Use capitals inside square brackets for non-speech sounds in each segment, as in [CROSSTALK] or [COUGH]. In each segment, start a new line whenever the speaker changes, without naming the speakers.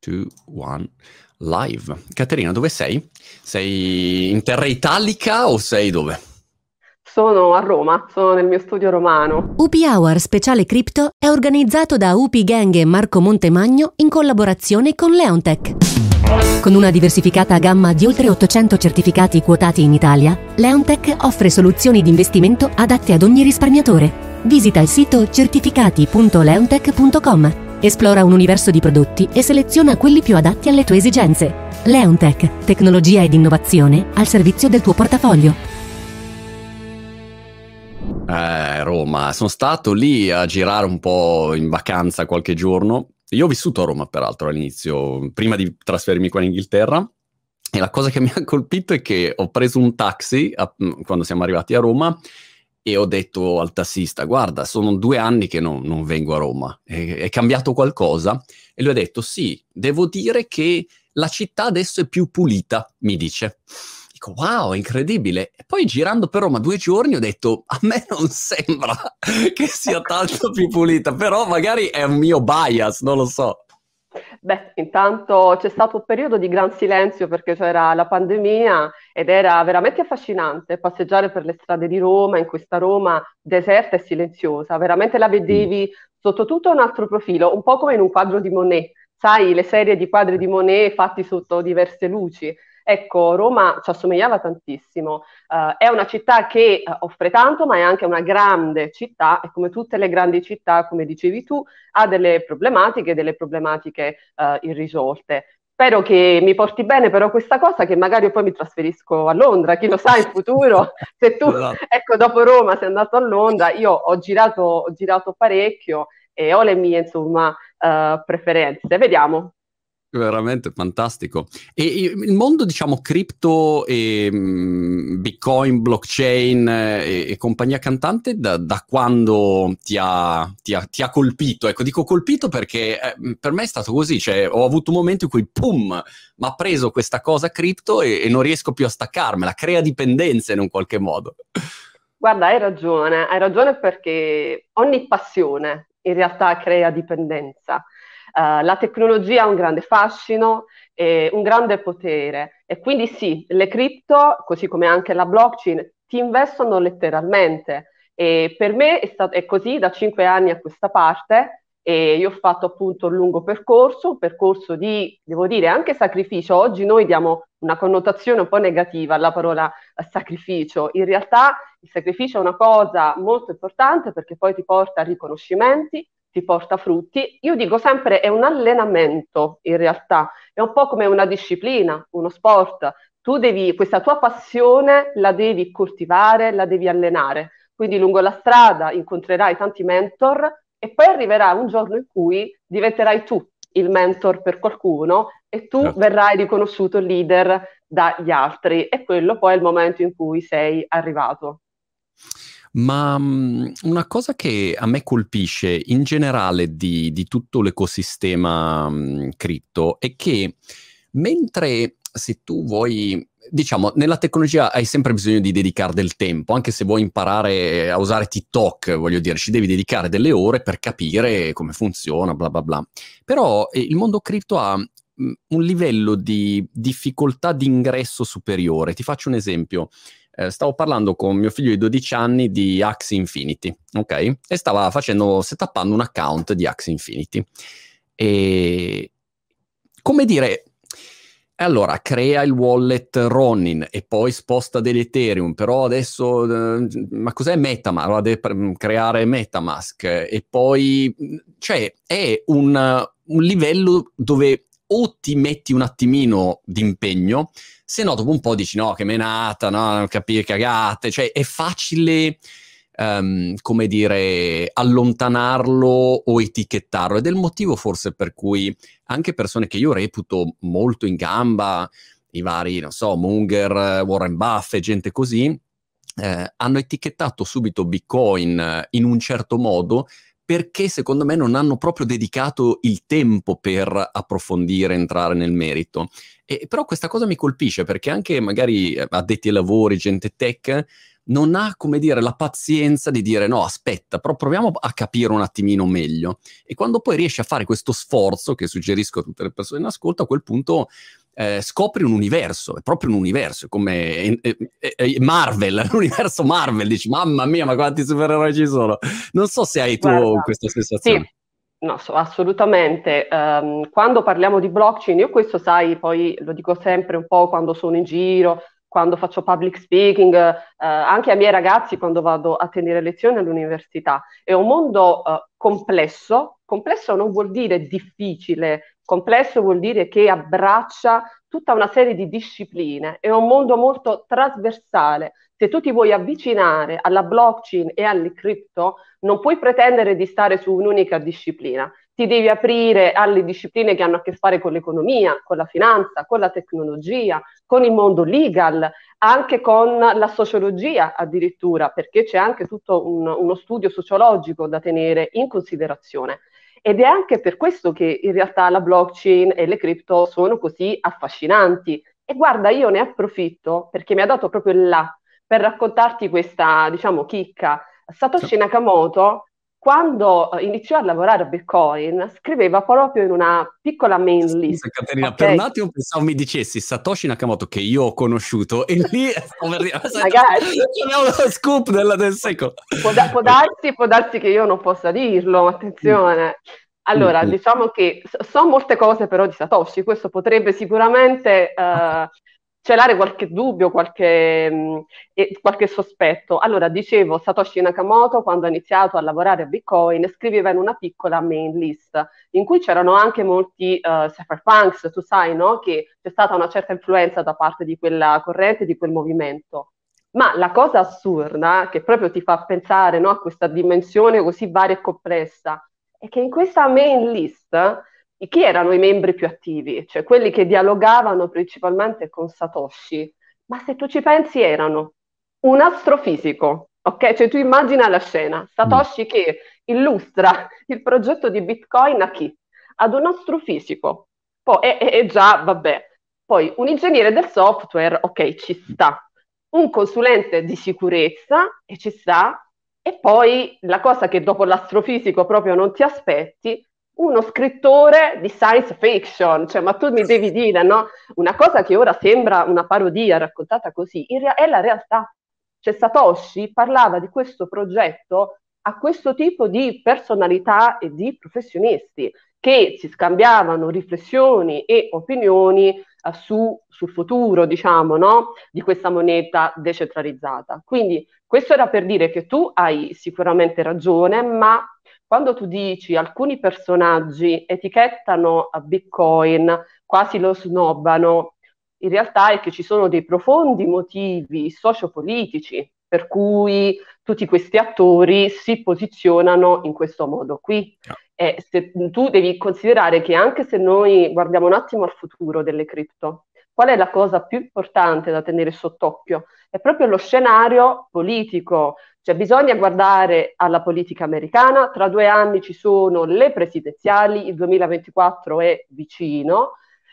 2, 1, live. Caterina, dove sei? Sei in terra italica o sei dove?
Sono a Roma, sono nel mio studio romano.
UP Hour Speciale Crypto è organizzato da UP Gang e Marco Montemagno in collaborazione con Leontech. Con una diversificata gamma di oltre 800 certificati quotati in Italia, Leontech offre soluzioni di investimento adatte ad ogni risparmiatore. Visita il sito certificati.leontech.com Esplora un universo di prodotti e seleziona quelli più adatti alle tue esigenze. Leontech, tecnologia ed innovazione al servizio del tuo portafoglio.
Eh, Roma, sono stato lì a girare un po' in vacanza qualche giorno. Io ho vissuto a Roma, peraltro, all'inizio, prima di trasferirmi qua in Inghilterra. E la cosa che mi ha [LAUGHS] colpito è che ho preso un taxi a, quando siamo arrivati a Roma e ho detto al tassista, guarda, sono due anni che non, non vengo a Roma, è, è, cambiato qualcosa? E lui ha detto, sì, devo dire che la città adesso è più pulita, mi dice. Dico, wow, incredibile. E poi girando per Roma due giorni ho detto, a me non sembra [LAUGHS] che sia tanto più pulita, però magari è un mio bias, non lo so.
Beh, intanto c'è stato un periodo di gran silenzio perché c'era la pandemia ed era veramente affascinante passeggiare per le strade di Roma, in questa Roma deserta e silenziosa, veramente la vedevi sotto tutto un altro profilo, un po' come in un quadro di Monet, sai, le serie di quadri di Monet fatti sotto diverse luci. Ecco, Roma ci assomigliava tantissimo. Uh, è una città che uh, offre tanto, ma è anche una grande città e come tutte le grandi città, come dicevi tu, ha delle problematiche, delle problematiche uh, irrisolte. Spero che mi porti bene però questa cosa, che magari poi mi trasferisco a Londra, chi lo sa in futuro, [LAUGHS] se tu, esatto. ecco, dopo Roma sei andato a Londra, io ho girato, ho girato parecchio e ho le mie, insomma, preferenze. Vediamo,
Veramente fantastico. E il mondo, diciamo, cripto e mm, Bitcoin, blockchain e, e compagnia cantante, da, da quando ti ha, ti, ha, ti ha, colpito? Ecco, dico colpito perché eh, per me è stato così, cioè ho avuto un momento in cui, pum, mi ha preso questa cosa cripto e, e non riesco più a staccarmela, crea dipendenze in un qualche modo.
Guarda, hai ragione, hai ragione perché ogni passione in realtà crea dipendenza. Uh, la tecnologia ha un grande fascino e un grande potere e quindi sì, le cripto, così come anche la blockchain, ti investono letteralmente e per me è, stato, è così da cinque anni a questa parte e io ho fatto appunto un lungo percorso, un percorso di, devo dire, anche sacrificio. Oggi noi diamo una connotazione un po' negativa alla parola eh, sacrificio. In realtà il sacrificio è una cosa molto importante perché poi ti porta a riconoscimenti, ti porta frutti. Io dico sempre è un allenamento in realtà, è un po' come una disciplina, uno sport. Tu devi, questa tua passione la devi coltivare, la devi allenare. Quindi lungo la strada incontrerai tanti mentor e poi arriverà un giorno in cui diventerai tu il mentor per qualcuno e tu certo. verrai riconosciuto leader dagli altri e quello poi è il momento in cui sei arrivato.
Ma um, una cosa che a me colpisce in generale di, di tutto l'ecosistema um, cripto è che mentre se tu vuoi, diciamo, nella tecnologia hai sempre bisogno di dedicare del tempo, anche se vuoi imparare a usare TikTok, voglio dire, ci devi dedicare delle ore per capire come funziona, bla bla bla. Però eh, il mondo cripto ha un livello di difficoltà di ingresso superiore. Ti faccio un esempio eh, stavo parlando con mio figlio di 12 anni di Axie Infinity, ok? E stava facendo, setupando un account di Axie Infinity. E come dire, allora crea il wallet Ronin e poi sposta dell'Ethereum, però adesso, eh, ma cos'è Metamask? Allora deve creare Metamask e poi, cioè, è un, un livello dove o ti metti un attimino d'impegno, se no dopo un po' dici no, che menata, no, non capire cagate, cioè è facile, um, come dire, allontanarlo o etichettarlo. Ed è il motivo forse per cui anche persone che io reputo molto in gamba, i vari, non so, Munger, Warren Buffett, gente così, eh, hanno etichettato subito Bitcoin in un certo modo perché secondo me non hanno proprio dedicato il tempo per approfondire, entrare nel merito. E, però questa cosa mi colpisce perché anche magari addetti ai lavori, gente tech, non ha, come dire, la pazienza di dire no, aspetta, però proviamo a capire un attimino meglio. E quando poi riesci a fare questo sforzo, che suggerisco a tutte le persone in ascolto, a quel punto eh, scopri un universo, è proprio un universo, come eh, eh, eh Marvel, [LAUGHS] l'universo Marvel, dici mamma mia, ma quanti supereroi ci sono. Non so se hai tu Guarda, questa sensazione.
Sì. No, so, assolutamente. Um, quando parliamo di blockchain, io questo sai, poi lo dico sempre un po' quando sono in giro, quando faccio public speaking, eh, anche ai miei ragazzi quando vado a tenere lezioni all'università. È un mondo eh, complesso, complesso non vuol dire difficile, complesso vuol dire che abbraccia tutta una serie di discipline, è un mondo molto trasversale. Se tu ti vuoi avvicinare alla blockchain e alle cripto, non puoi pretendere di stare su un'unica disciplina ti devi aprire alle discipline che hanno a che fare con l'economia, con la finanza, con la tecnologia, con il mondo legal, anche con la sociologia addirittura, perché c'è anche tutto un, uno studio sociologico da tenere in considerazione. Ed è anche per questo che in realtà la blockchain e le cripto sono così affascinanti. E guarda, io ne approfitto perché mi ha dato proprio là per raccontarti questa, diciamo, chicca. Satoshi Nakamoto quando eh, iniziò a lavorare a Bitcoin, scriveva proprio in una piccola main list.
Scusa, Caterina, okay. per un attimo pensavo mi dicessi Satoshi Nakamoto che io ho conosciuto e lì magari abbiamo lo scoop del, del secolo.
Può, da, può, darsi, può darsi che io non possa dirlo, attenzione. Allora, mm-hmm. diciamo che so molte cose però di Satoshi, questo potrebbe sicuramente uh, celare qualche dubbio, qualche, mh, qualche, sospetto. Allora, dicevo, Satoshi Nakamoto, quando ha iniziato a lavorare a Bitcoin, scriveva in una piccola main list, in cui c'erano anche molti uh, cypherpunks, tu sai, no? Che c'è stata una certa influenza da parte di quella corrente, di quel movimento. Ma la cosa assurda, che proprio ti fa pensare no, a questa dimensione così varia e complessa, è che in questa main list chi erano i membri più attivi, cioè quelli che dialogavano principalmente con Satoshi, ma se tu ci pensi erano un astrofisico, ok? Cioè tu immagina la scena, Satoshi mm. che illustra il progetto di Bitcoin a chi? Ad un astrofisico. Poi, e, e già, vabbè, poi un ingegnere del software, ok, ci sta. Un consulente di sicurezza, e ci sta. E poi la cosa che dopo l'astrofisico proprio non ti aspetti, uno scrittore di science fiction, cioè, ma tu mi devi dire, no? Una cosa che ora sembra una parodia raccontata così, rea- è la realtà. Cioè, Satoshi parlava di questo progetto a questo tipo di personalità e di professionisti che si scambiavano riflessioni e opinioni uh, su, sul futuro, diciamo, no? di questa moneta decentralizzata. Quindi questo era per dire che tu hai sicuramente ragione, ma quando tu dici alcuni personaggi etichettano a Bitcoin, quasi lo snobbano, in realtà è che ci sono dei profondi motivi sociopolitici per cui tutti questi attori si posizionano in questo modo qui. E se, tu devi considerare che anche se noi guardiamo un attimo al futuro delle cripto, qual è la cosa più importante da tenere sott'occhio? È proprio lo scenario politico, cioè bisogna guardare alla politica americana, tra due anni ci sono le presidenziali, il 2024 è vicino,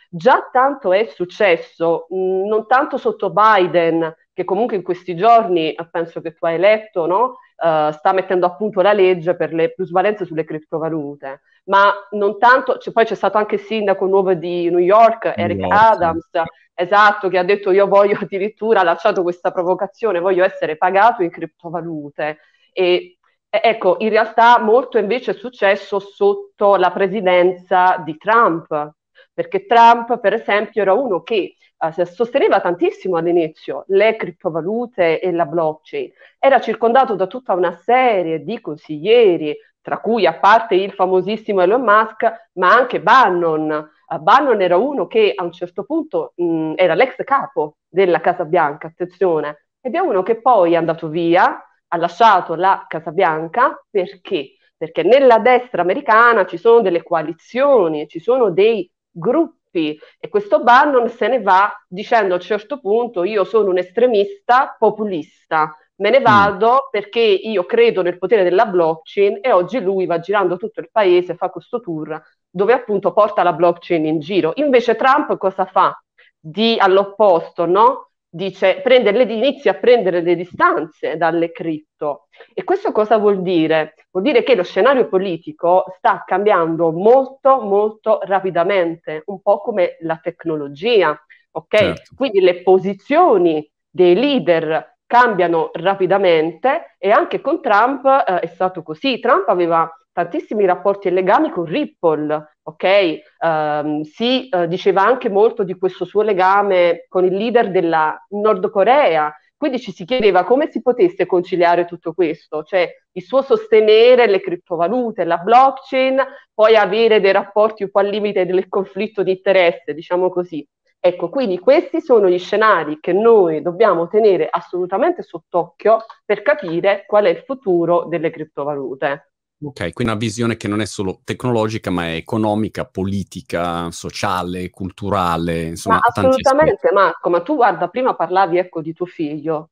già tanto è successo, mh, non tanto sotto Biden, che comunque in questi giorni, eh, penso che tu hai letto, no? uh, sta mettendo a punto la legge per le plusvalenze sulle criptovalute, ma non tanto, cioè, poi c'è stato anche il sindaco nuovo di New York, Eric New Adams, sì. esatto, che ha detto io voglio [LAUGHS] addirittura, ha lasciato questa provocazione, voglio essere pagato in criptovalute. E ecco, in realtà molto invece è successo sotto la presidenza di Trump, perché Trump, per esempio, era uno che uh, sosteneva tantissimo all'inizio le criptovalute e la blockchain, era circondato da tutta una serie di consiglieri, tra cui a parte il famosissimo Elon Musk, ma anche Bannon. Uh, Bannon era uno che a un certo punto mh, era l'ex capo della Casa Bianca, attenzione, ed è uno che poi è andato via, ha lasciato la Casa Bianca perché? Perché nella destra americana ci sono delle coalizioni, ci sono dei gruppi e questo Bannon se ne va dicendo a un certo punto io sono un estremista populista, me ne mm. vado perché io credo nel potere della blockchain e oggi lui va girando tutto il paese, fa questo tour dove appunto porta la blockchain in giro. Invece Trump cosa fa? Di all'opposto, no? dice, prende inizia a prendere le distanze dalle cripto. E questo cosa vuol dire? Vuol dire che lo scenario politico sta cambiando molto, molto rapidamente, un po' come la tecnologia, ok? Certo. Quindi le posizioni dei leader cambiano rapidamente e anche con Trump eh, è stato così. Trump aveva tantissimi rapporti e legami con Ripple, ok? Um, si uh, diceva anche molto di questo suo legame con il leader della Nord Corea, quindi ci si chiedeva come si potesse conciliare tutto questo, cioè il suo sostenere le criptovalute, la blockchain, poi avere dei rapporti un po' al limite del conflitto di interesse, diciamo così. Ecco, quindi questi sono gli scenari che noi dobbiamo tenere assolutamente sott'occhio per capire qual è il futuro delle criptovalute.
Ok, quindi una visione che non è solo tecnologica, ma è economica, politica, sociale, culturale, insomma.
Ma assolutamente, Marco, ma tu guarda, prima parlavi ecco di tuo figlio.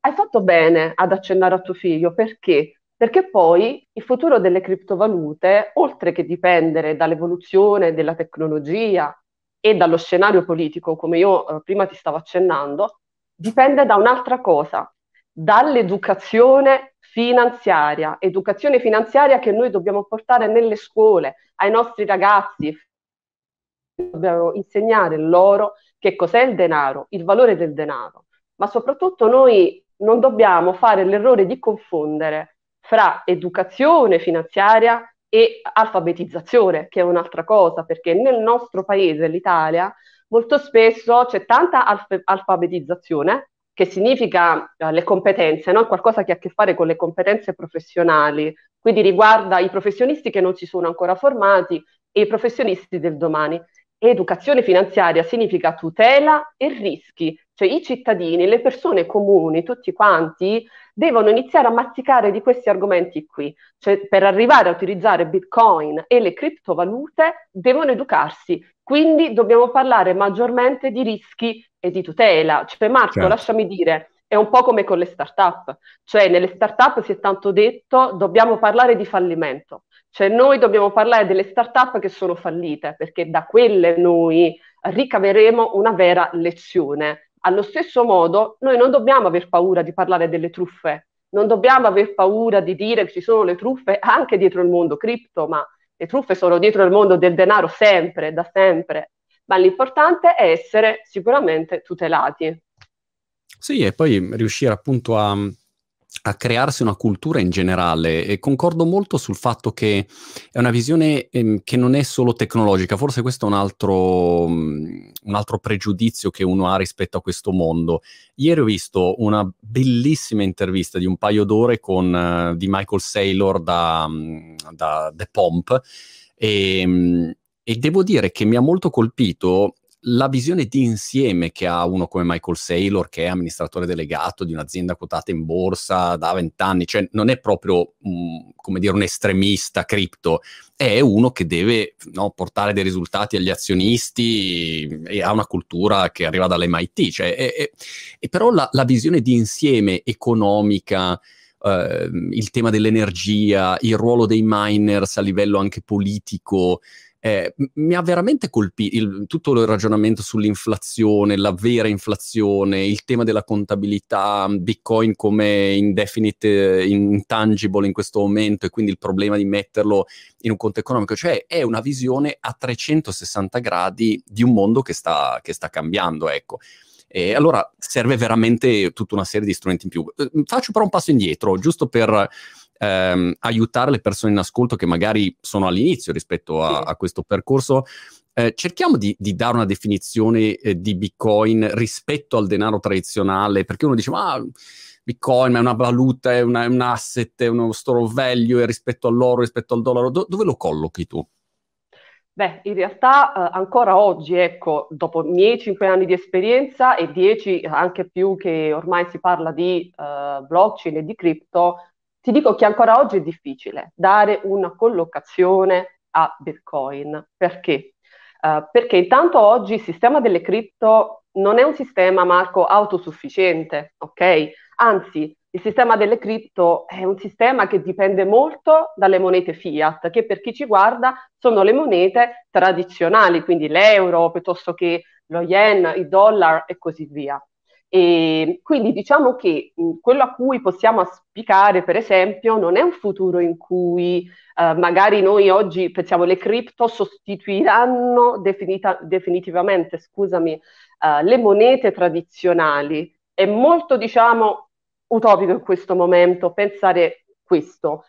Hai fatto bene ad accennare a tuo figlio, perché? Perché poi il futuro delle criptovalute, oltre che dipendere dall'evoluzione della tecnologia e dallo scenario politico, come io eh, prima ti stavo accennando, dipende da un'altra cosa, dall'educazione finanziaria, educazione finanziaria che noi dobbiamo portare nelle scuole, ai nostri ragazzi. Dobbiamo insegnare loro che cos'è il denaro, il valore del denaro, ma soprattutto noi non dobbiamo fare l'errore di confondere fra educazione finanziaria e alfabetizzazione, che è un'altra cosa, perché nel nostro paese, l'Italia, molto spesso c'è tanta alf- alfabetizzazione, che significa uh, le competenze, no? qualcosa che ha a che fare con le competenze professionali, quindi riguarda i professionisti che non si sono ancora formati e i professionisti del domani. Educazione finanziaria significa tutela e rischi, cioè i cittadini, le persone comuni, tutti quanti, devono iniziare a masticare di questi argomenti qui, cioè per arrivare a utilizzare Bitcoin e le criptovalute devono educarsi, quindi dobbiamo parlare maggiormente di rischi e di tutela. Cioè, Marco, certo. lasciami dire, è un po' come con le start-up, cioè nelle start-up si è tanto detto dobbiamo parlare di fallimento, cioè noi dobbiamo parlare delle start-up che sono fallite, perché da quelle noi ricaveremo una vera lezione. Allo stesso modo, noi non dobbiamo aver paura di parlare delle truffe, non dobbiamo aver paura di dire che ci sono le truffe anche dietro il mondo cripto, ma le truffe sono dietro il mondo del denaro sempre, da sempre, ma l'importante è essere sicuramente tutelati.
Sì, e poi riuscire appunto a, a crearsi una cultura in generale e concordo molto sul fatto che è una visione ehm, che non è solo tecnologica, forse questo è un altro, um, un altro, pregiudizio che uno ha rispetto a questo mondo. Ieri ho visto una bellissima intervista di un paio d'ore con, uh, di Michael Saylor da, um, da The Pomp e, um, e devo dire che mi ha molto colpito la visione di insieme che ha uno come Michael Saylor, che è amministratore delegato di un'azienda quotata in borsa da vent'anni, cioè non è proprio um, come dire un estremista cripto, è uno che deve no, portare dei risultati agli azionisti e ha una cultura che arriva dall'MIT, cioè, è, è, è però la, la, visione di insieme economica, eh, il tema dell'energia, il ruolo dei miners a livello anche politico, eh, mi ha veramente colpito il, tutto il ragionamento sull'inflazione, la vera inflazione, il tema della contabilità, Bitcoin come indefinite, intangible in questo momento e quindi il problema di metterlo in un conto economico, cioè è una visione a 360 gradi di un mondo che sta, che sta cambiando, ecco. E allora serve veramente tutta una serie di strumenti in più. Ehm, faccio però un passo indietro, giusto per ehm, aiutare le persone in ascolto che magari sono all'inizio rispetto a, a questo percorso. Eh, cerchiamo di, di, dare una definizione eh, di Bitcoin rispetto al denaro tradizionale, perché uno dice, ma Bitcoin è una valuta, è, una, è un asset, è uno store of value rispetto all'oro, rispetto al dollaro, Do- dove lo collochi tu?
Beh, in realtà eh, ancora oggi, ecco, dopo i miei cinque anni di esperienza e dieci anche più che ormai si parla di eh, blockchain e di cripto, ti dico che ancora oggi è difficile dare una collocazione a Bitcoin. Perché? Uh, perché intanto oggi il sistema delle cripto non è un sistema, Marco, autosufficiente, ok? Anzi, il sistema delle cripto è un sistema che dipende molto dalle monete fiat, che per chi ci guarda sono le monete tradizionali, quindi l'euro piuttosto che lo yen, il dollar e così via. E quindi diciamo che quello a cui possiamo aspicare, per esempio, non è un futuro in cui eh, magari noi oggi pensiamo le cripto sostituiranno definita- definitivamente, scusami, eh, le monete tradizionali. È molto, diciamo, utopico in questo momento pensare questo,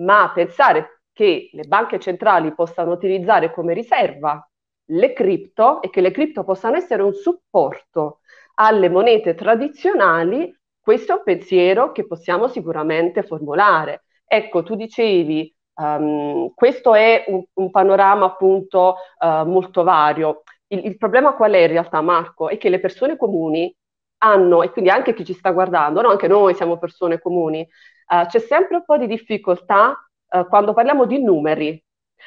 ma pensare che le banche centrali possano utilizzare come riserva le cripto e che le cripto possano essere un supporto alle monete tradizionali, questo è un pensiero che possiamo sicuramente formulare. Ecco, tu dicevi, um, questo è un, un panorama appunto uh, molto vario. Il, il, problema qual è in realtà, Marco? È che le persone comuni hanno, e quindi anche chi ci sta guardando, no? anche noi siamo persone comuni, uh, c'è sempre un po' di difficoltà uh, quando parliamo di numeri,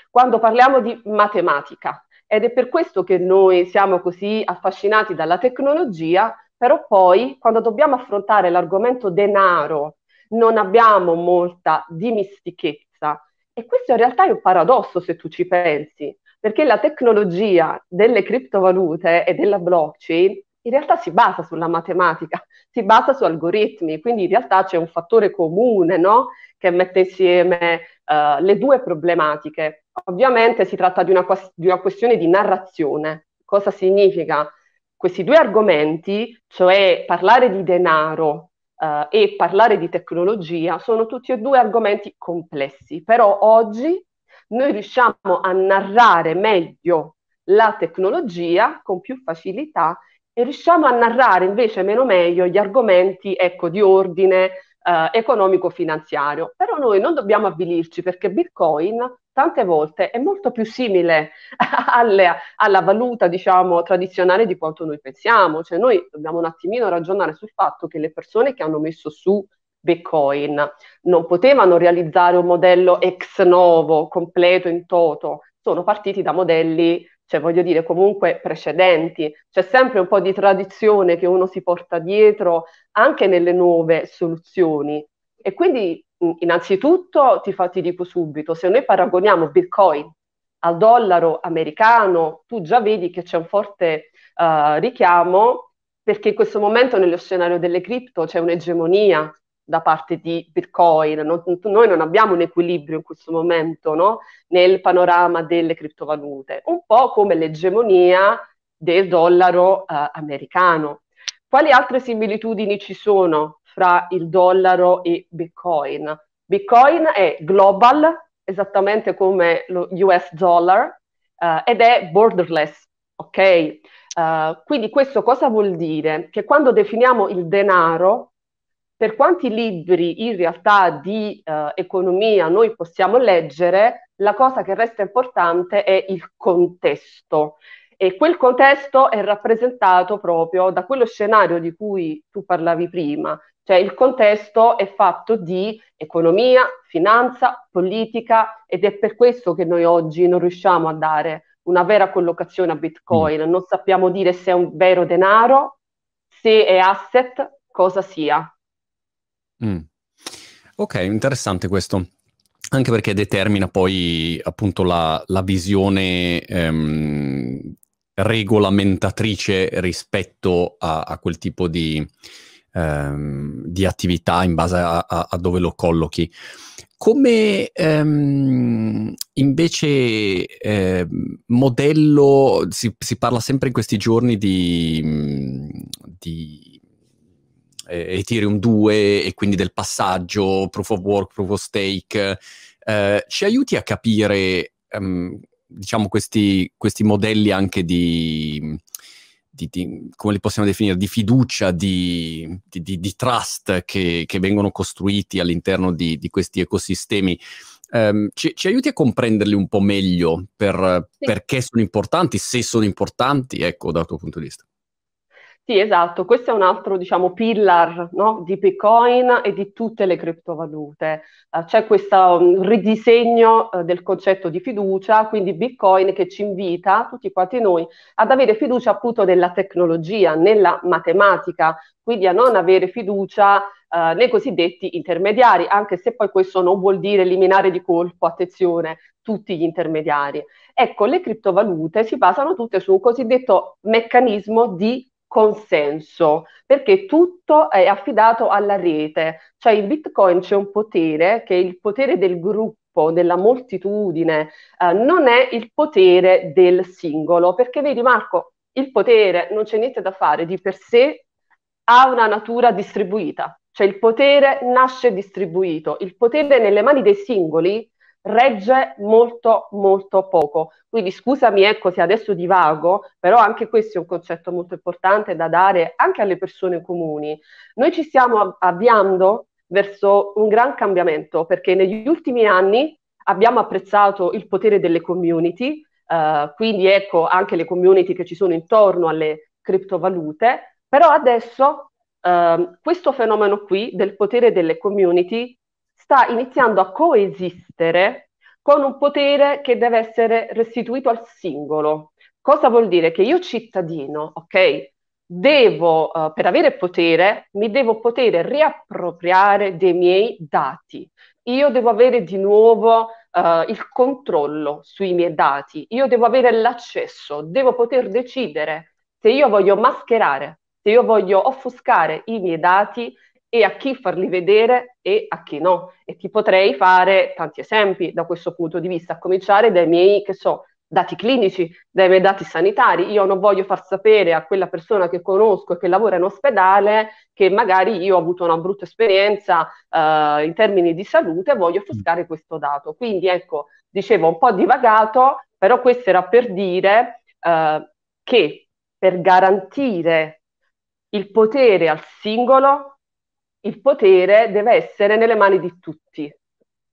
quando parliamo di matematica. Ed è per questo che noi siamo così affascinati dalla tecnologia, però poi quando dobbiamo affrontare l'argomento denaro non abbiamo molta dimistichezza. E questo in realtà è un paradosso se tu ci pensi, perché la tecnologia delle criptovalute e della blockchain in realtà si basa sulla matematica, si basa su algoritmi, quindi in realtà c'è un fattore comune no? che mette insieme uh, le due problematiche. Ovviamente si tratta di una, di una questione di narrazione. Cosa significa? Questi due argomenti, cioè parlare di denaro uh, e parlare di tecnologia, sono tutti e due argomenti complessi, però oggi noi riusciamo a narrare meglio la tecnologia con più facilità e riusciamo a narrare invece meno meglio gli argomenti ecco, di ordine eh, economico-finanziario. Però noi non dobbiamo avvilirci perché Bitcoin tante volte è molto più simile [LAUGHS] alle, alla valuta, diciamo, tradizionale di quanto noi pensiamo. Cioè noi dobbiamo un attimino ragionare sul fatto che le persone che hanno messo su Bitcoin non potevano realizzare un modello ex novo, completo in toto, sono partiti da modelli cioè voglio dire comunque precedenti, c'è sempre un po' di tradizione che uno si porta dietro anche nelle nuove soluzioni. E quindi innanzitutto ti, fa, ti dico subito, se noi paragoniamo Bitcoin al dollaro americano, tu già vedi che c'è un forte uh, richiamo perché in questo momento nello scenario delle cripto c'è un'egemonia da parte di Bitcoin. Non, noi non abbiamo un equilibrio in questo momento no? nel panorama delle criptovalute, un po' come l'egemonia del dollaro eh, americano. Quali altre similitudini ci sono fra il dollaro e Bitcoin? Bitcoin è global, esattamente come lo US dollar, uh, ed è borderless, ok? Uh, quindi questo cosa vuol dire? Che quando definiamo il denaro, per quanti libri in realtà di uh, economia noi possiamo leggere, la cosa che resta importante è il contesto. E quel contesto è rappresentato proprio da quello scenario di cui tu parlavi prima, cioè il contesto è fatto di economia, finanza, politica ed è per questo che noi oggi non riusciamo a dare una vera collocazione a Bitcoin, mm. non sappiamo dire se è un vero denaro, se è asset, cosa sia.
Mm. Ok, interessante questo. Anche perché determina poi appunto la, la visione ehm, regolamentatrice rispetto a, a, quel tipo di, ehm, di attività in base a, a, a, dove lo collochi. Come ehm, invece eh, modello, si, si, parla sempre in questi giorni di, di Ethereum 2 e quindi del passaggio, proof of work, proof of stake, eh, ci aiuti a capire, um, diciamo, questi, questi, modelli anche di, di, di, come li possiamo definire, di fiducia, di, di trust che, che, vengono costruiti all'interno di, questi ecosistemi. Um, ci, ci, aiuti a comprenderli un po' meglio per, sì. perché sono importanti, se sono importanti, ecco, dal tuo punto di vista.
Sì, esatto, questo è un altro, diciamo, pillar no, di Bitcoin e di tutte le criptovalute. Uh, c'è questo um, ridisegno uh, del concetto di fiducia, quindi Bitcoin che ci invita, tutti quanti noi, ad avere fiducia appunto nella tecnologia, nella matematica, quindi a non avere fiducia uh, nei cosiddetti intermediari, anche se poi questo non vuol dire eliminare di colpo, attenzione, tutti gli intermediari. Ecco, le criptovalute si basano tutte su un cosiddetto meccanismo di consenso, perché tutto è affidato alla rete, cioè in Bitcoin c'è un potere che è il potere del gruppo, della moltitudine, eh, non è il potere del singolo, perché vedi Marco, il potere non c'è niente da fare di per sé, ha una natura distribuita, cioè il potere nasce distribuito, il potere nelle mani dei singoli regge molto molto poco. Quindi scusami ecco se adesso divago, però anche questo è un concetto molto importante da dare anche alle persone comuni. Noi ci stiamo avviando verso un gran cambiamento perché negli ultimi anni abbiamo apprezzato il potere delle community, uh, quindi ecco anche le community che ci sono intorno alle criptovalute, però adesso uh, questo fenomeno qui del potere delle community sta iniziando a coesistere con un potere che deve essere restituito al singolo. Cosa vuol dire? Che io cittadino, ok, devo, uh, per avere potere, mi devo poter riappropriare dei miei dati. Io devo avere di nuovo uh, il controllo sui miei dati, io devo avere l'accesso, devo poter decidere se io voglio mascherare, se io voglio offuscare i miei dati e a chi farli vedere e a chi no. E ti potrei fare tanti esempi da questo punto di vista, a cominciare dai miei, che so, dati clinici, dai miei dati sanitari. Io non voglio far sapere a quella persona che conosco e che lavora in ospedale che magari io ho avuto una brutta esperienza uh, in termini di salute e voglio offuscare questo dato. Quindi ecco, dicevo un po' divagato, però questo era per dire uh, che per garantire il potere al singolo il potere deve essere nelle mani di tutti.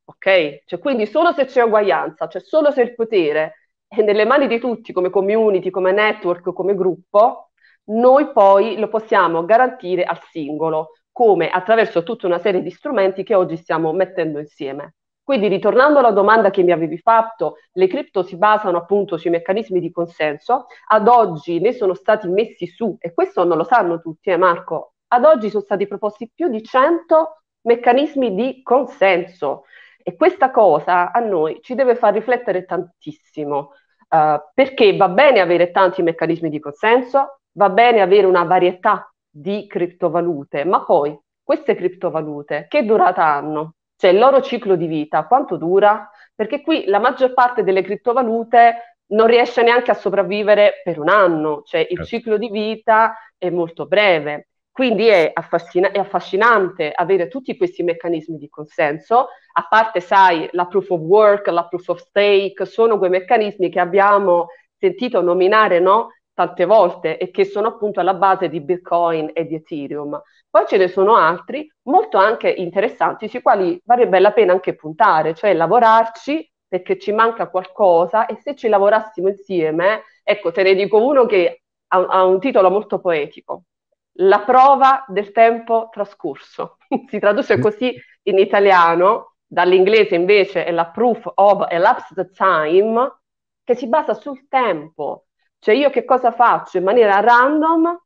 Ok? Cioè, quindi solo se c'è uguaglianza, cioè solo se il potere è nelle mani di tutti come community, come network, come gruppo, noi poi lo possiamo garantire al singolo, come attraverso tutta una serie di strumenti che oggi stiamo mettendo insieme. Quindi ritornando alla domanda che mi avevi fatto, le cripto si basano appunto sui meccanismi di consenso, ad oggi ne sono stati messi su, e questo non lo sanno tutti, eh Marco, ad oggi sono stati proposti più di 100 meccanismi di consenso e questa cosa a noi ci deve far riflettere tantissimo, uh, perché va bene avere tanti meccanismi di consenso, va bene avere una varietà di criptovalute, ma poi queste criptovalute che durata hanno? Cioè il loro ciclo di vita, quanto dura? Perché qui la maggior parte delle criptovalute non riesce neanche a sopravvivere per un anno, cioè il certo. ciclo di vita è molto breve. Quindi è, affascina- è, affascinante avere tutti questi meccanismi di consenso, a parte, sai, la proof of work, la proof of stake, sono quei meccanismi che abbiamo sentito nominare no? tante volte e che sono appunto alla base di Bitcoin e di Ethereum. Poi ce ne sono altri molto anche interessanti sui quali varrebbe la pena anche puntare, cioè lavorarci perché ci manca qualcosa e se ci lavorassimo insieme, ecco, te ne dico uno che ha, ha un titolo molto poetico, la prova del tempo trascorso. [LAUGHS] si traduce così in italiano, dall'inglese invece è la proof of elapsed time, che si basa sul tempo. Cioè io che cosa faccio? In maniera random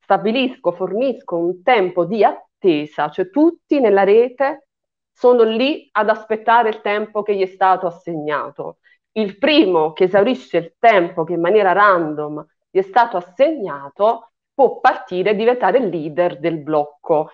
stabilisco, fornisco un tempo di attesa, cioè tutti nella rete sono lì ad aspettare il tempo che gli è stato assegnato. Il primo che esaurisce il tempo che in maniera random gli è stato assegnato può partire e diventare leader del blocco.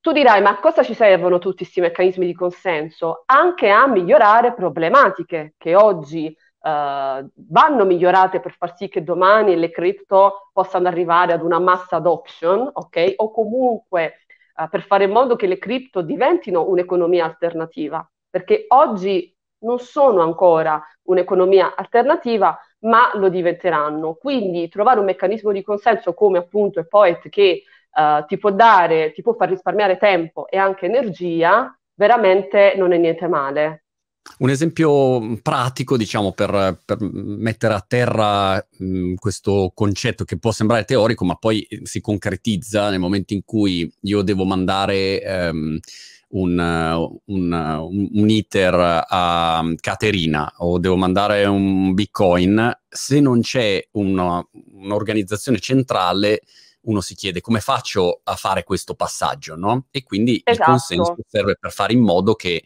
Tu dirai, ma a cosa ci servono tutti questi meccanismi di consenso? Anche a migliorare problematiche che oggi Uh, vanno migliorate per far sì che domani le cripto possano arrivare ad una massa adoption, ok? O comunque uh, per fare in modo che le cripto diventino un'economia alternativa, perché oggi non sono ancora un'economia alternativa, ma lo diventeranno. Quindi trovare un meccanismo di consenso come appunto il Poet che uh, ti può dare, ti può far risparmiare tempo e anche energia, veramente non è niente male.
Un esempio pratico, diciamo, per, per mettere a terra mh, questo concetto che può sembrare teorico, ma poi si concretizza nel momento in cui io devo mandare ehm, un, un, un, iter a Caterina o devo mandare un bitcoin, se non c'è una, un'organizzazione centrale, uno si chiede come faccio a fare questo passaggio, no? E quindi esatto. il consenso serve per fare in modo che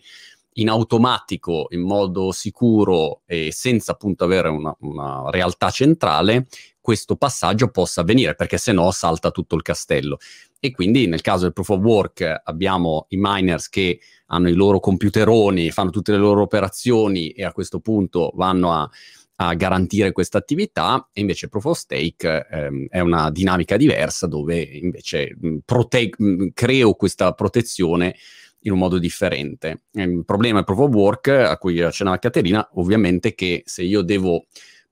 in automatico, in modo sicuro e senza appunto avere una, una realtà centrale, questo passaggio possa avvenire, perché se no salta tutto il castello. E quindi nel caso del proof of work abbiamo i miners che hanno i loro computeroni, fanno tutte le loro operazioni e a questo punto vanno a, a garantire questa attività e invece proof of stake ehm, è una dinamica diversa dove invece prote- creo questa protezione in un modo differente. Il problema del proof of work a cui accennava Caterina, ovviamente che se io devo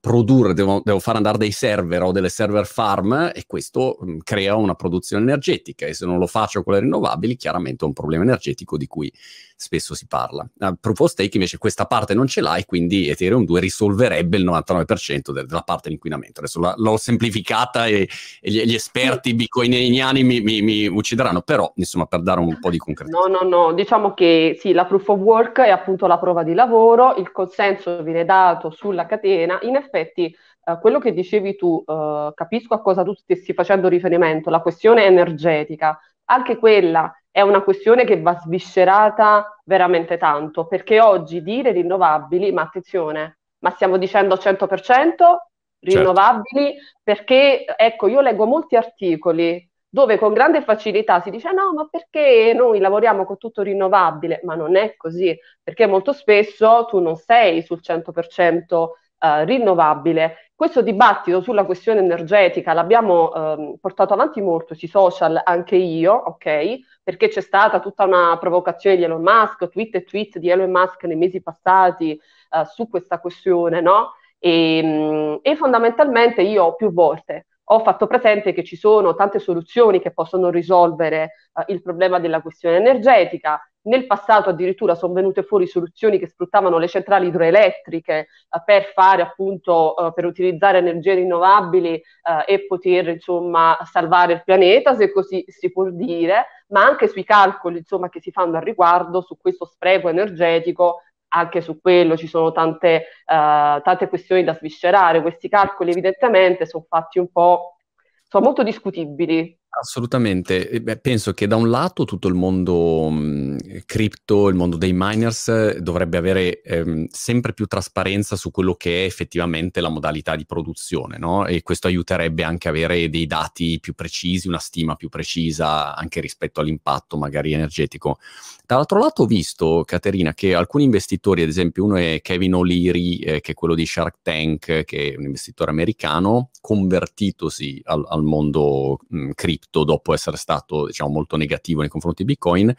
produrre, devo, devo, fare andare dei server o delle server farm e questo mh, crea una produzione energetica e se non lo faccio con le rinnovabili chiaramente ho un problema energetico di cui spesso si parla. Uh, Proof of Stake invece questa parte non ce l'ha e quindi Ethereum 2 risolverebbe il 99% de- della parte dell'inquinamento. Adesso la, l'ho semplificata e, e gli, gli, esperti bitcoiniani mi, mi, mi, uccideranno, però insomma per dare un po' di concretezza.
No, no, no, diciamo che sì, la Proof of Work è appunto la prova di lavoro, il consenso viene dato sulla catena, in effetti Uh, quello che dicevi tu, uh, capisco a cosa tu stessi facendo riferimento, la questione energetica, anche quella è una questione che va sviscerata veramente tanto, perché oggi dire rinnovabili, ma attenzione, ma stiamo dicendo 100% rinnovabili, certo. perché ecco, io leggo molti articoli dove con grande facilità si dice no, ma perché noi lavoriamo con tutto rinnovabile? Ma non è così, perché molto spesso tu non sei sul 100% uh, eh, rinnovabile questo dibattito sulla questione energetica l'abbiamo ehm, portato avanti molto sui social, anche io, ok? Perché c'è stata tutta una provocazione di Elon Musk, tweet e tweet di Elon Musk nei mesi passati eh, su questa questione, no? E, mm, e fondamentalmente io più volte ho fatto presente che ci sono tante soluzioni che possono risolvere eh, il problema della questione energetica, nel passato addirittura sono venute fuori soluzioni che sfruttavano le centrali idroelettriche eh, per fare appunto, eh, per utilizzare energie rinnovabili eh, e poter insomma salvare il pianeta, se così si può dire, ma anche sui calcoli insomma che si fanno al riguardo su questo spreco energetico anche su quello ci sono tante, uh, tante questioni da sviscerare. Questi calcoli evidentemente sono fatti un po', sono molto discutibili.
Assolutamente, Beh, penso che da un lato tutto il mondo mh, cripto, il mondo dei miners dovrebbe avere ehm, sempre più trasparenza su quello che è effettivamente la modalità di produzione, no? E questo aiuterebbe anche a avere dei dati più precisi, una stima più precisa anche rispetto all'impatto magari energetico. Dall'altro lato ho visto, Caterina, che alcuni investitori, ad esempio uno è Kevin O'Leary, eh, che è quello di Shark Tank, che è un investitore americano, convertitosi al, al mondo mh, cripto dopo essere stato diciamo, molto negativo nei confronti di Bitcoin,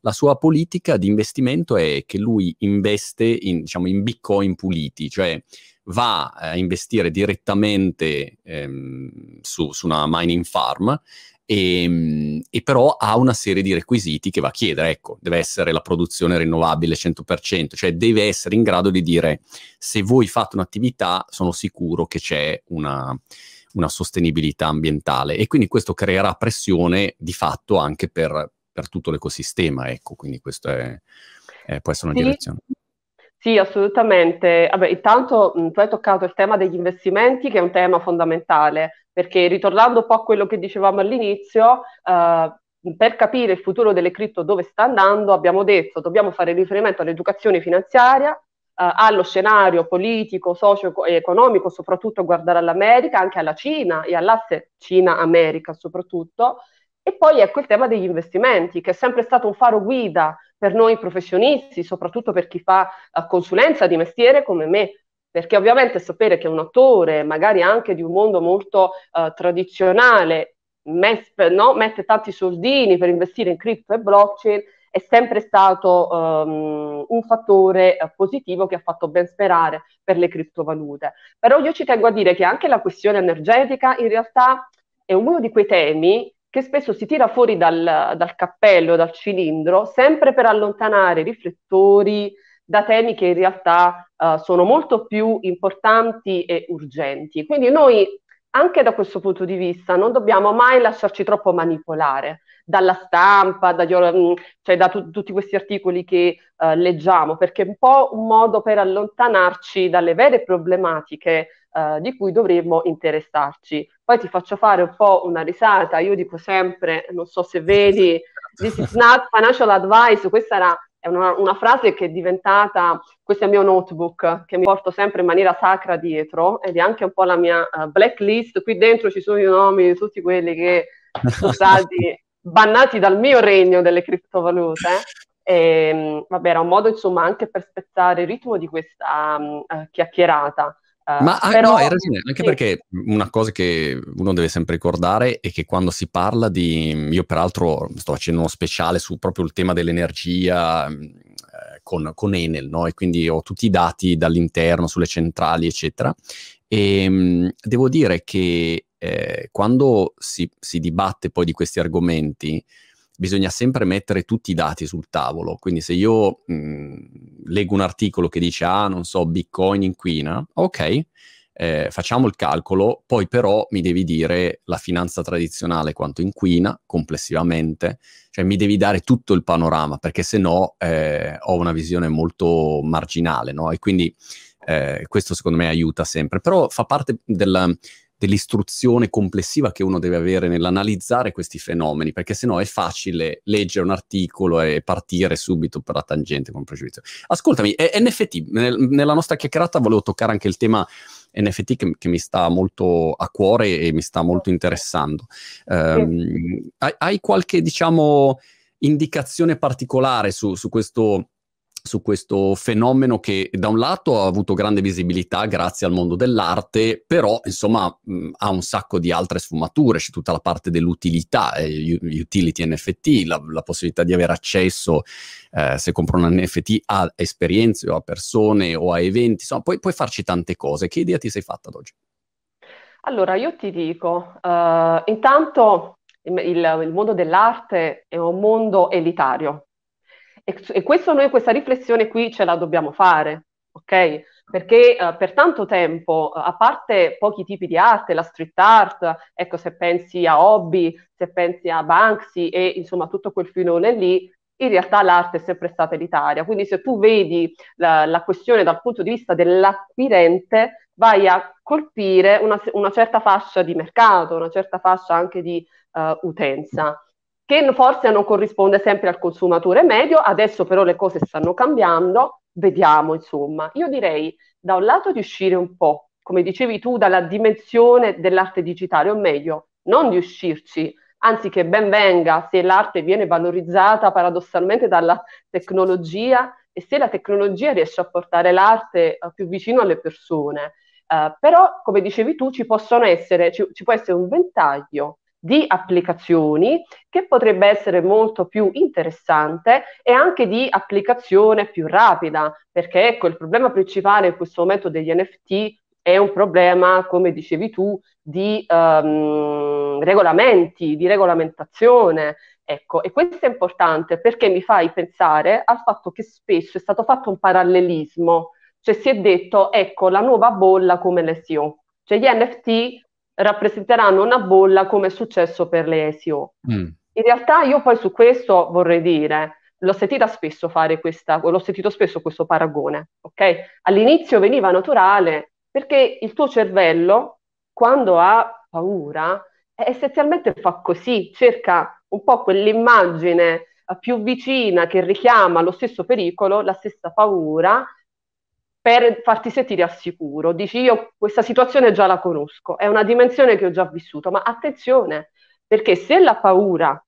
la sua politica di investimento è che lui investe in, diciamo, in Bitcoin puliti, cioè va a investire direttamente ehm, su, su, una mining farm e, ehm, e, però ha una serie di requisiti che va a chiedere, ecco, deve essere la produzione rinnovabile 100%, cioè deve essere in grado di dire se voi fate un'attività sono sicuro che c'è una, una sostenibilità ambientale e quindi questo creerà pressione di fatto anche per, per tutto l'ecosistema, ecco, quindi questo è, è, può essere una sì. direzione.
Sì, assolutamente. Vabbè, intanto mh, tu hai toccato il tema degli investimenti, che è un tema fondamentale perché ritornando un po' a quello che dicevamo all'inizio, eh, per capire il futuro delle cripto dove sta andando, abbiamo detto dobbiamo fare riferimento all'educazione finanziaria, eh, allo scenario politico, socio-economico, soprattutto guardare all'America, anche alla Cina e all'asse Cina-America soprattutto. E poi ecco il tema degli investimenti, che è sempre stato un faro guida per noi professionisti, soprattutto per chi fa uh, consulenza di mestiere come me, perché ovviamente sapere che un attore, magari anche di un mondo molto uh, tradizionale, mes- no? mette tanti soldini per investire in cripto e blockchain, è sempre stato um, un fattore uh, positivo che ha fatto ben sperare per le criptovalute. Però io ci tengo a dire che anche la questione energetica in realtà è uno di quei temi che spesso si tira fuori dal, dal cappello, dal cilindro, sempre per allontanare i riflettori da temi che in realtà uh, sono molto più importanti e urgenti. Quindi noi anche da questo punto di vista non dobbiamo mai lasciarci troppo manipolare dalla stampa, da, mm, cioè da tu, tutti questi articoli che uh, leggiamo, perché è un po' un modo per allontanarci dalle vere problematiche uh, di cui dovremmo interessarci. Poi ti faccio fare un po' una risata, io dico sempre, non so se vedi, this is not financial advice, questa era è una, una, frase che è diventata, questo è il mio notebook, che mi porto sempre in maniera sacra dietro, ed è anche un po' la mia uh, blacklist, qui dentro ci sono i nomi di tutti quelli che sono stati bannati dal mio regno delle criptovalute. E, ehm, vabbè, era un modo insomma anche per spezzare il ritmo di questa um, chiacchierata.
Uh, Ma però, no, hai ragione, anche sì. perché una cosa che uno deve sempre ricordare è che quando si parla di... Io peraltro sto facendo uno speciale su proprio il tema dell'energia mm, eh, con, con, Enel, no? E quindi ho tutti i dati dall'interno sulle centrali, eccetera. E mh, mm, devo dire che eh, quando si, si dibatte poi di questi argomenti, bisogna sempre mettere tutti i dati sul tavolo. Quindi se io mh, leggo un articolo che dice, ah, non so, Bitcoin inquina, ok, eh, facciamo il calcolo, poi però mi devi dire la finanza tradizionale quanto inquina complessivamente, cioè mi devi dare tutto il panorama, perché se no eh, ho una visione molto marginale, no? E quindi eh, questo secondo me aiuta sempre, però fa parte della dell'istruzione complessiva che uno deve avere nell'analizzare questi fenomeni, perché sennò è facile leggere un articolo e partire subito per la tangente con pregiudizio. Ascoltami, NFT, nel, nella nostra chiacchierata volevo toccare anche il tema NFT che, che, mi sta molto a cuore e mi sta molto interessando. Um, hai, hai, qualche, diciamo, indicazione particolare su, su questo su questo fenomeno che da un lato ha avuto grande visibilità grazie al mondo dell'arte, però insomma mh, ha un sacco di altre sfumature, c'è tutta la parte dell'utilità, eh, utility NFT, la, la, possibilità di avere accesso, eh, se compro un NFT, a esperienze o a persone o a eventi, insomma puoi, puoi farci tante cose. Che idea ti sei fatta ad oggi?
Allora, io ti dico, uh, intanto il, il mondo dell'arte è un mondo elitario, e, questo noi, questa riflessione qui ce la dobbiamo fare, ok? Perché uh, per tanto tempo, uh, a parte pochi tipi di arte, la street art, ecco, se pensi a Hobby, se pensi a Banksy e insomma tutto quel filone lì, in realtà l'arte è sempre stata elitaria. Quindi se tu vedi la, la questione dal punto di vista dell'acquirente, vai a colpire una, una, certa fascia di mercato, una certa fascia anche di uh, utenza che forse non corrisponde sempre al consumatore medio, adesso però le cose stanno cambiando, vediamo insomma. Io direi da un lato di uscire un po', come dicevi tu, dalla dimensione dell'arte digitale, o meglio, non di uscirci, anzi che ben venga se l'arte viene valorizzata paradossalmente dalla tecnologia e se la tecnologia riesce a portare l'arte uh, più vicino alle persone. Uh, però, come dicevi tu, ci possono essere, ci, ci può essere un ventaglio di applicazioni che potrebbe essere molto più interessante e anche di applicazione più rapida, perché ecco il problema principale in questo momento degli NFT è un problema, come dicevi tu, di um, regolamenti, di regolamentazione. Ecco, e questo è importante perché mi fai pensare al fatto che spesso è stato fatto un parallelismo, cioè si è detto, ecco, la nuova bolla come l'SEO, cioè gli NFT rappresenteranno una bolla come è successo per le SEO. Mm. In realtà io poi su questo vorrei dire, l'ho sentita spesso fare questa, l'ho sentito spesso questo paragone, ok? All'inizio veniva naturale perché il tuo cervello, quando ha paura, essenzialmente fa così, cerca un po' quell'immagine più vicina che richiama lo stesso pericolo, la stessa paura, per farti sentire al sicuro. Dici io questa situazione già la conosco, è una dimensione che ho già vissuto, ma attenzione, perché se la paura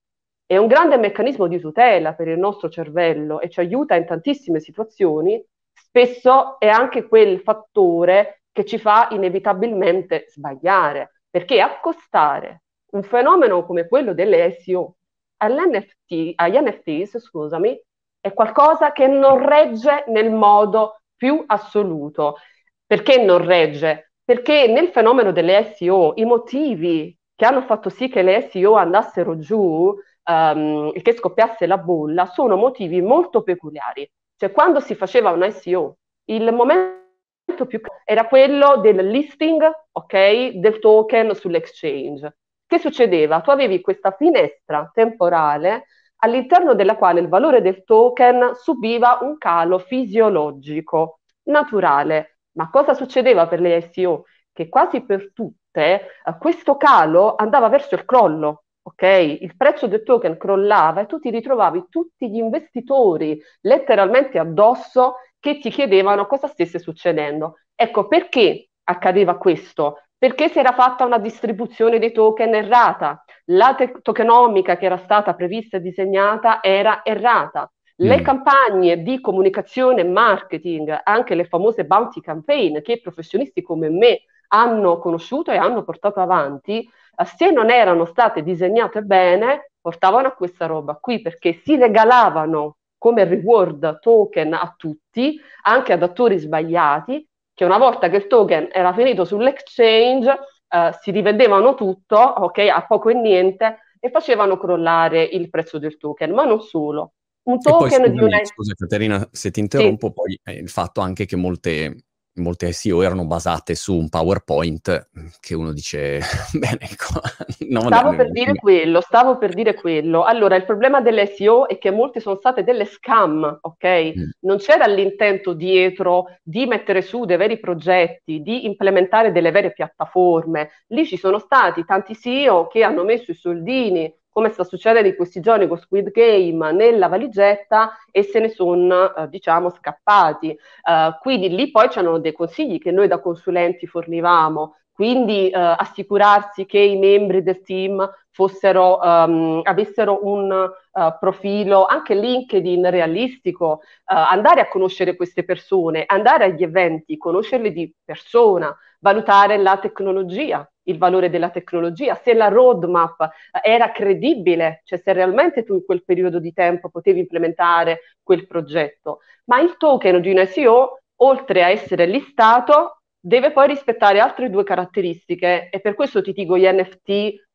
è un grande meccanismo di tutela per il nostro cervello e ci aiuta in tantissime situazioni, spesso è anche quel fattore che ci fa inevitabilmente sbagliare, perché accostare un fenomeno come quello delle SEO all'NFT, agli NFTs, scusami, è qualcosa che non regge nel modo più assoluto. Perché non regge? Perché nel fenomeno delle SEO i motivi che hanno fatto sì che le SEO andassero giù um, e che scoppiasse la bolla sono motivi molto peculiari. Cioè quando si faceva una SEO, il momento più era quello del listing, ok, del token sull'exchange. Che succedeva? Tu avevi questa finestra temporale all'interno della quale il valore del token subiva un calo fisiologico, naturale. Ma cosa succedeva per le SEO? Che quasi per tutte eh, questo calo andava verso il crollo, ok? Il prezzo del token crollava e tu ti ritrovavi tutti gli investitori letteralmente addosso che ti chiedevano cosa stesse succedendo. Ecco perché accadeva questo? Perché si era fatta una distribuzione dei token errata, la te- tokenomica che era stata prevista e disegnata era errata. Le mm. campagne di comunicazione e marketing, anche le famose bounty campaign che professionisti come me hanno conosciuto e hanno portato avanti, eh, se non erano state disegnate bene, portavano a questa roba qui perché si regalavano come reward token a tutti, anche ad attori sbagliati, che una volta che il token era finito sull'exchange eh, si rivendevano tutto, ok, a poco e niente, e facevano crollare il prezzo del token, ma non solo.
Un token poi, di una... Scusa Caterina, se ti interrompo, sì. poi il fatto anche che molte molte SEO erano basate su un PowerPoint che uno dice [LAUGHS] bene ecco, [LAUGHS]
no, stavo per dire quello stavo per dire quello. Allora il problema delle SEO è che molte sono state delle scam ok? Mm. non c'era l'intento dietro di mettere su dei veri progetti di implementare delle vere piattaforme. Lì ci sono stati tanti SEO che hanno messo i soldini come sta succedendo in questi giorni con Squid Game nella valigetta e se ne sono eh, diciamo scappati. Uh, quindi lì poi c'erano dei consigli che noi da consulenti fornivamo, quindi uh, assicurarsi che i membri del team fossero, um, avessero un uh, profilo anche LinkedIn realistico, andare a conoscere queste persone, andare agli eventi, conoscerle di persona, valutare la tecnologia, il valore della tecnologia, se la roadmap era credibile, cioè se realmente tu in quel periodo di tempo potevi implementare quel progetto. Ma il token di un SEO, oltre a essere listato, deve poi rispettare altre due caratteristiche e per questo ti dico gli NFT,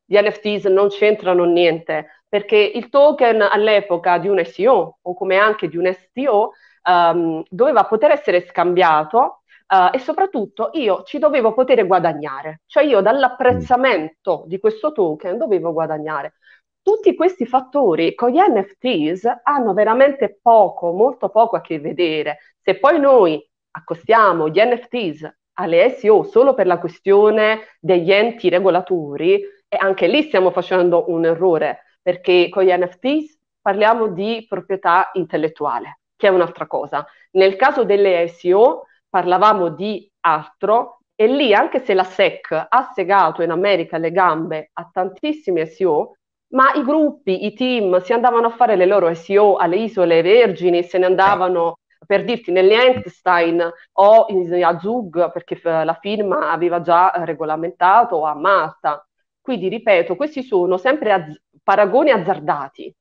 gli NFTs non c'entrano niente, perché il token all'epoca di un SEO o come anche di un STO um, ehm, doveva poter essere scambiato Uh, e soprattutto io ci dovevo poter guadagnare, cioè io dall'apprezzamento mm. di questo token dovevo guadagnare. Tutti questi fattori con gli NFTs hanno veramente poco, molto poco a che vedere. Se poi noi accostiamo gli NFTs alle SEO solo per la questione degli enti regolatori, e anche lì stiamo facendo un errore, perché con gli NFTs parliamo di proprietà intellettuale, che è un'altra cosa. Nel caso delle SEO parlavamo di altro e lì anche se la SEC ha segato in America le gambe a tantissimi SEO, ma i gruppi, i team si andavano a fare le loro SEO alle isole Vergini, se ne andavano per dirti nelle Liechtenstein o in, a Zug perché la firma aveva già regolamentato a Malta. Quindi ripeto, questi sono sempre az- paragoni azzardati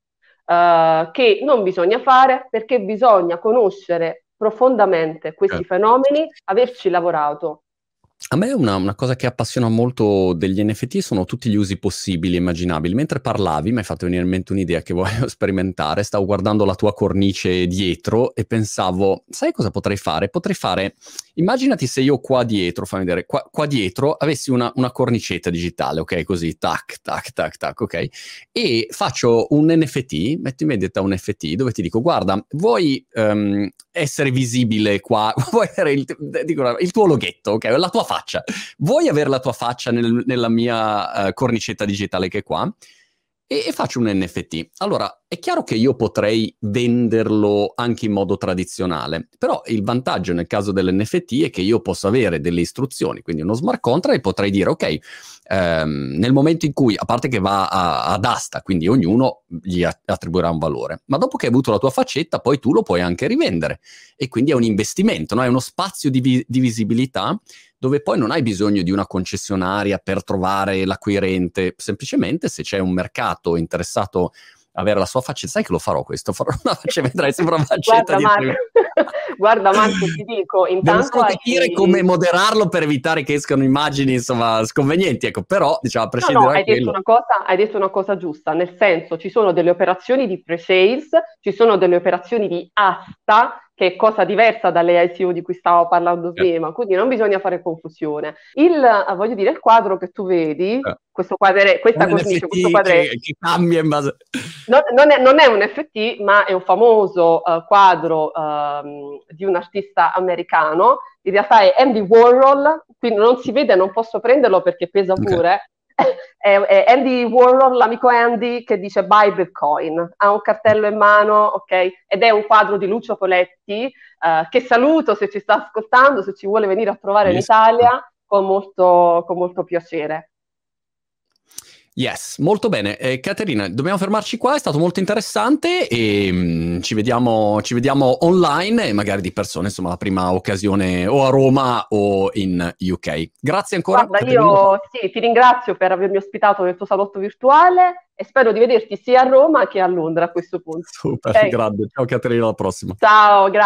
uh, che non bisogna fare perché bisogna conoscere profondamente questi eh. fenomeni, averci lavorato.
A me una, una, cosa che appassiona molto degli NFT sono tutti gli usi possibili e immaginabili. Mentre parlavi mi hai fatto venire in mente un'idea che voglio [LAUGHS] sperimentare. Stavo guardando la tua cornice dietro e pensavo, sai cosa potrei fare? Potrei fare, immaginati se io qua dietro, fammi vedere, qua, qua dietro avessi una, una, cornicetta digitale, ok? Così, tac, tac, tac, tac, ok? E faccio un NFT, metto in vendita un NFT dove ti dico, guarda, vuoi um, essere visibile qua, [LAUGHS] vuoi avere il, dico, il tuo loghetto, ok? La tua faccia. Vuoi avere la tua faccia nel, nella mia uh, cornicetta digitale che è qua? E, e, faccio un NFT. Allora, è chiaro che io potrei venderlo anche in modo tradizionale, però il vantaggio nel caso dell'NFT è che io posso avere delle istruzioni, quindi uno smart contract e potrei dire, ok, ehm, nel momento in cui, a parte che va a, ad asta, quindi ognuno gli attribuirà un valore, ma dopo che hai avuto la tua faccetta, poi tu lo puoi anche rivendere e quindi è un investimento, no? è uno spazio di, vi- di visibilità dove poi non hai bisogno di una concessionaria per trovare l'acquirente, semplicemente se c'è un mercato interessato avere la sua faccia, sai che lo farò questo, farò una faccia, vedrai, sembra una [LAUGHS] faccetta
Guarda, Marco, [LAUGHS] Guarda Marco, ti dico, intanto...
Devo capire hai... come moderarlo per evitare che escano immagini, insomma, sconvenienti, ecco, però, diciamo, a prescindere
no, no, hai detto, una cosa, hai detto una cosa giusta, nel senso, ci sono delle operazioni di pre-sales, ci sono delle operazioni di asta, che è cosa diversa dalle ICO di cui stavo parlando prima, quindi non bisogna fare confusione. Il, eh, voglio dire, il quadro che tu vedi, eh. questo quadre, questa cornice, questo quadretto... Che, che, cambia in base... Non, non, è, non, è, un FT, ma è un famoso uh, quadro uh, di un artista americano, in realtà è Andy Warhol, quindi non si vede, non posso prenderlo perché pesa pure, è, è, Andy Warhol, l'amico Andy, che dice buy Bitcoin. Ha un cartello in mano, ok? Ed è un quadro di Lucio Poletti, uh, che saluto se ci sta ascoltando, se ci vuole venire a trovare yes. in Italia, con molto, con molto piacere.
Yes, molto bene. Eh, Caterina, dobbiamo fermarci qua, è stato molto interessante e mh, mm, ci, vediamo, ci, vediamo, online e magari di persona, insomma, la prima occasione o a Roma o in UK. Grazie ancora.
Guarda, Caterina. io sì, ti ringrazio per avermi ospitato nel tuo salotto virtuale e spero di vederti sia a Roma che a Londra a questo punto.
Super, okay? grande. Ciao Caterina, alla prossima.
Ciao, grazie.